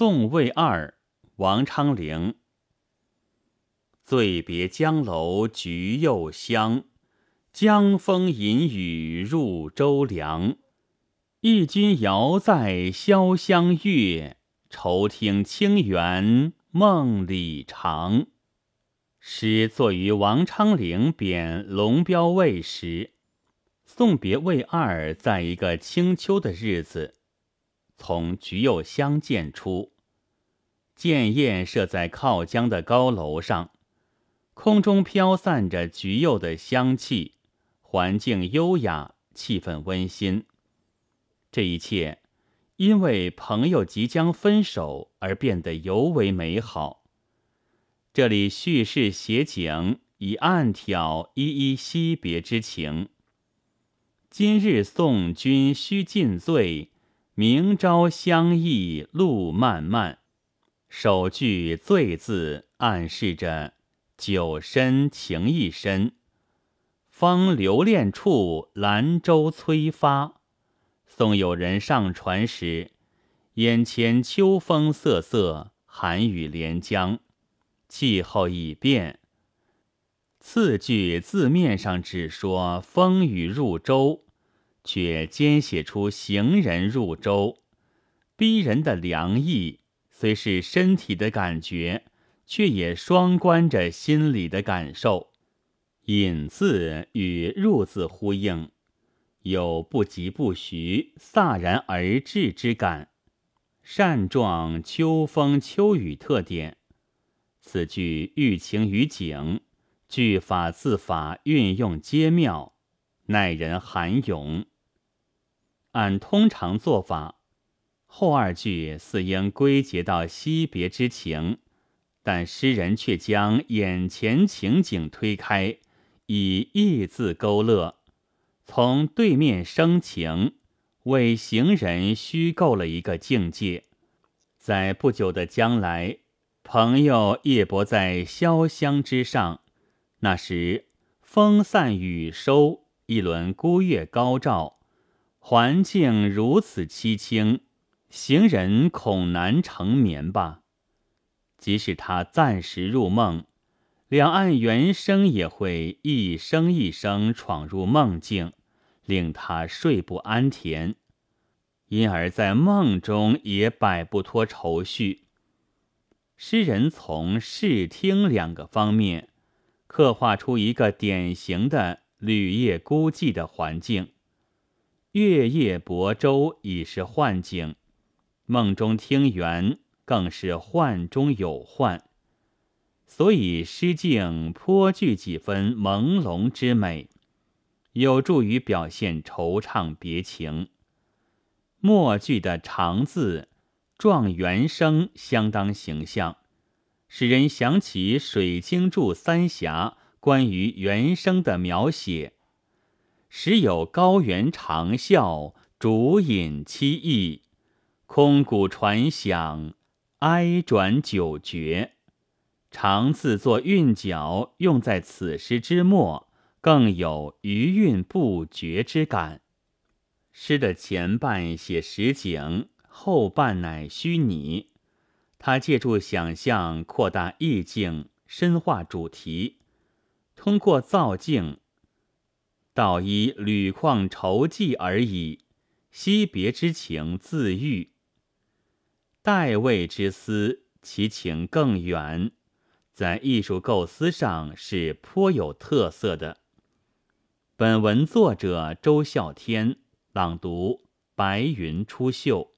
宋魏二，王昌龄。醉别江楼菊又香，江风引雨入周梁。忆君遥在潇湘月，愁听清猿梦里长。诗作于王昌龄贬龙标尉时，送别魏二，在一个清秋的日子。从橘柚香涧出，涧宴设在靠江的高楼上，空中飘散着橘柚的香气，环境优雅，气氛温馨。这一切因为朋友即将分手而变得尤为美好。这里叙事写景，以暗挑依依惜别之情。今日送君须尽醉。明朝相忆路漫漫，首句“醉”字暗示着酒深情意深。风留恋处，兰舟催发。送友人上船时，眼前秋风瑟瑟，寒雨连江，气候已变。次句字面上只说风雨入舟。却兼写出行人入舟，逼人的凉意，虽是身体的感觉，却也双关着心理的感受。引字与入字呼应，有不疾不徐、飒然而至之感，善状秋风秋雨特点。此句寓情于景，句法字法运用皆妙，耐人涵咏。按通常做法，后二句似应归结到惜别之情，但诗人却将眼前情景推开，以意字勾勒，从对面生情，为行人虚构了一个境界。在不久的将来，朋友夜泊在潇湘之上，那时风散雨收，一轮孤月高照。环境如此凄清，行人恐难成眠吧？即使他暂时入梦，两岸猿声也会一声一声闯入梦境，令他睡不安恬，因而在梦中也摆不脱愁绪。诗人从视听两个方面，刻画出一个典型的旅夜孤寂的环境。月夜泊舟已是幻境，梦中听猿更是幻中有幻，所以诗境颇具几分朦胧之美，有助于表现惆怅别情。末句的长字状元声相当形象，使人想起水经注三峡关于原声的描写。时有高原长啸，竹饮凄异，空谷传响，哀转久绝。长字作韵脚，用在此诗之末，更有余韵不绝之感。诗的前半写实景，后半乃虚拟。他借助想象扩大意境，深化主题，通过造境。道依屡况愁寄而已，惜别之情自愈。代位之思，其情更远，在艺术构思上是颇有特色的。本文作者周孝天朗读：白云出岫。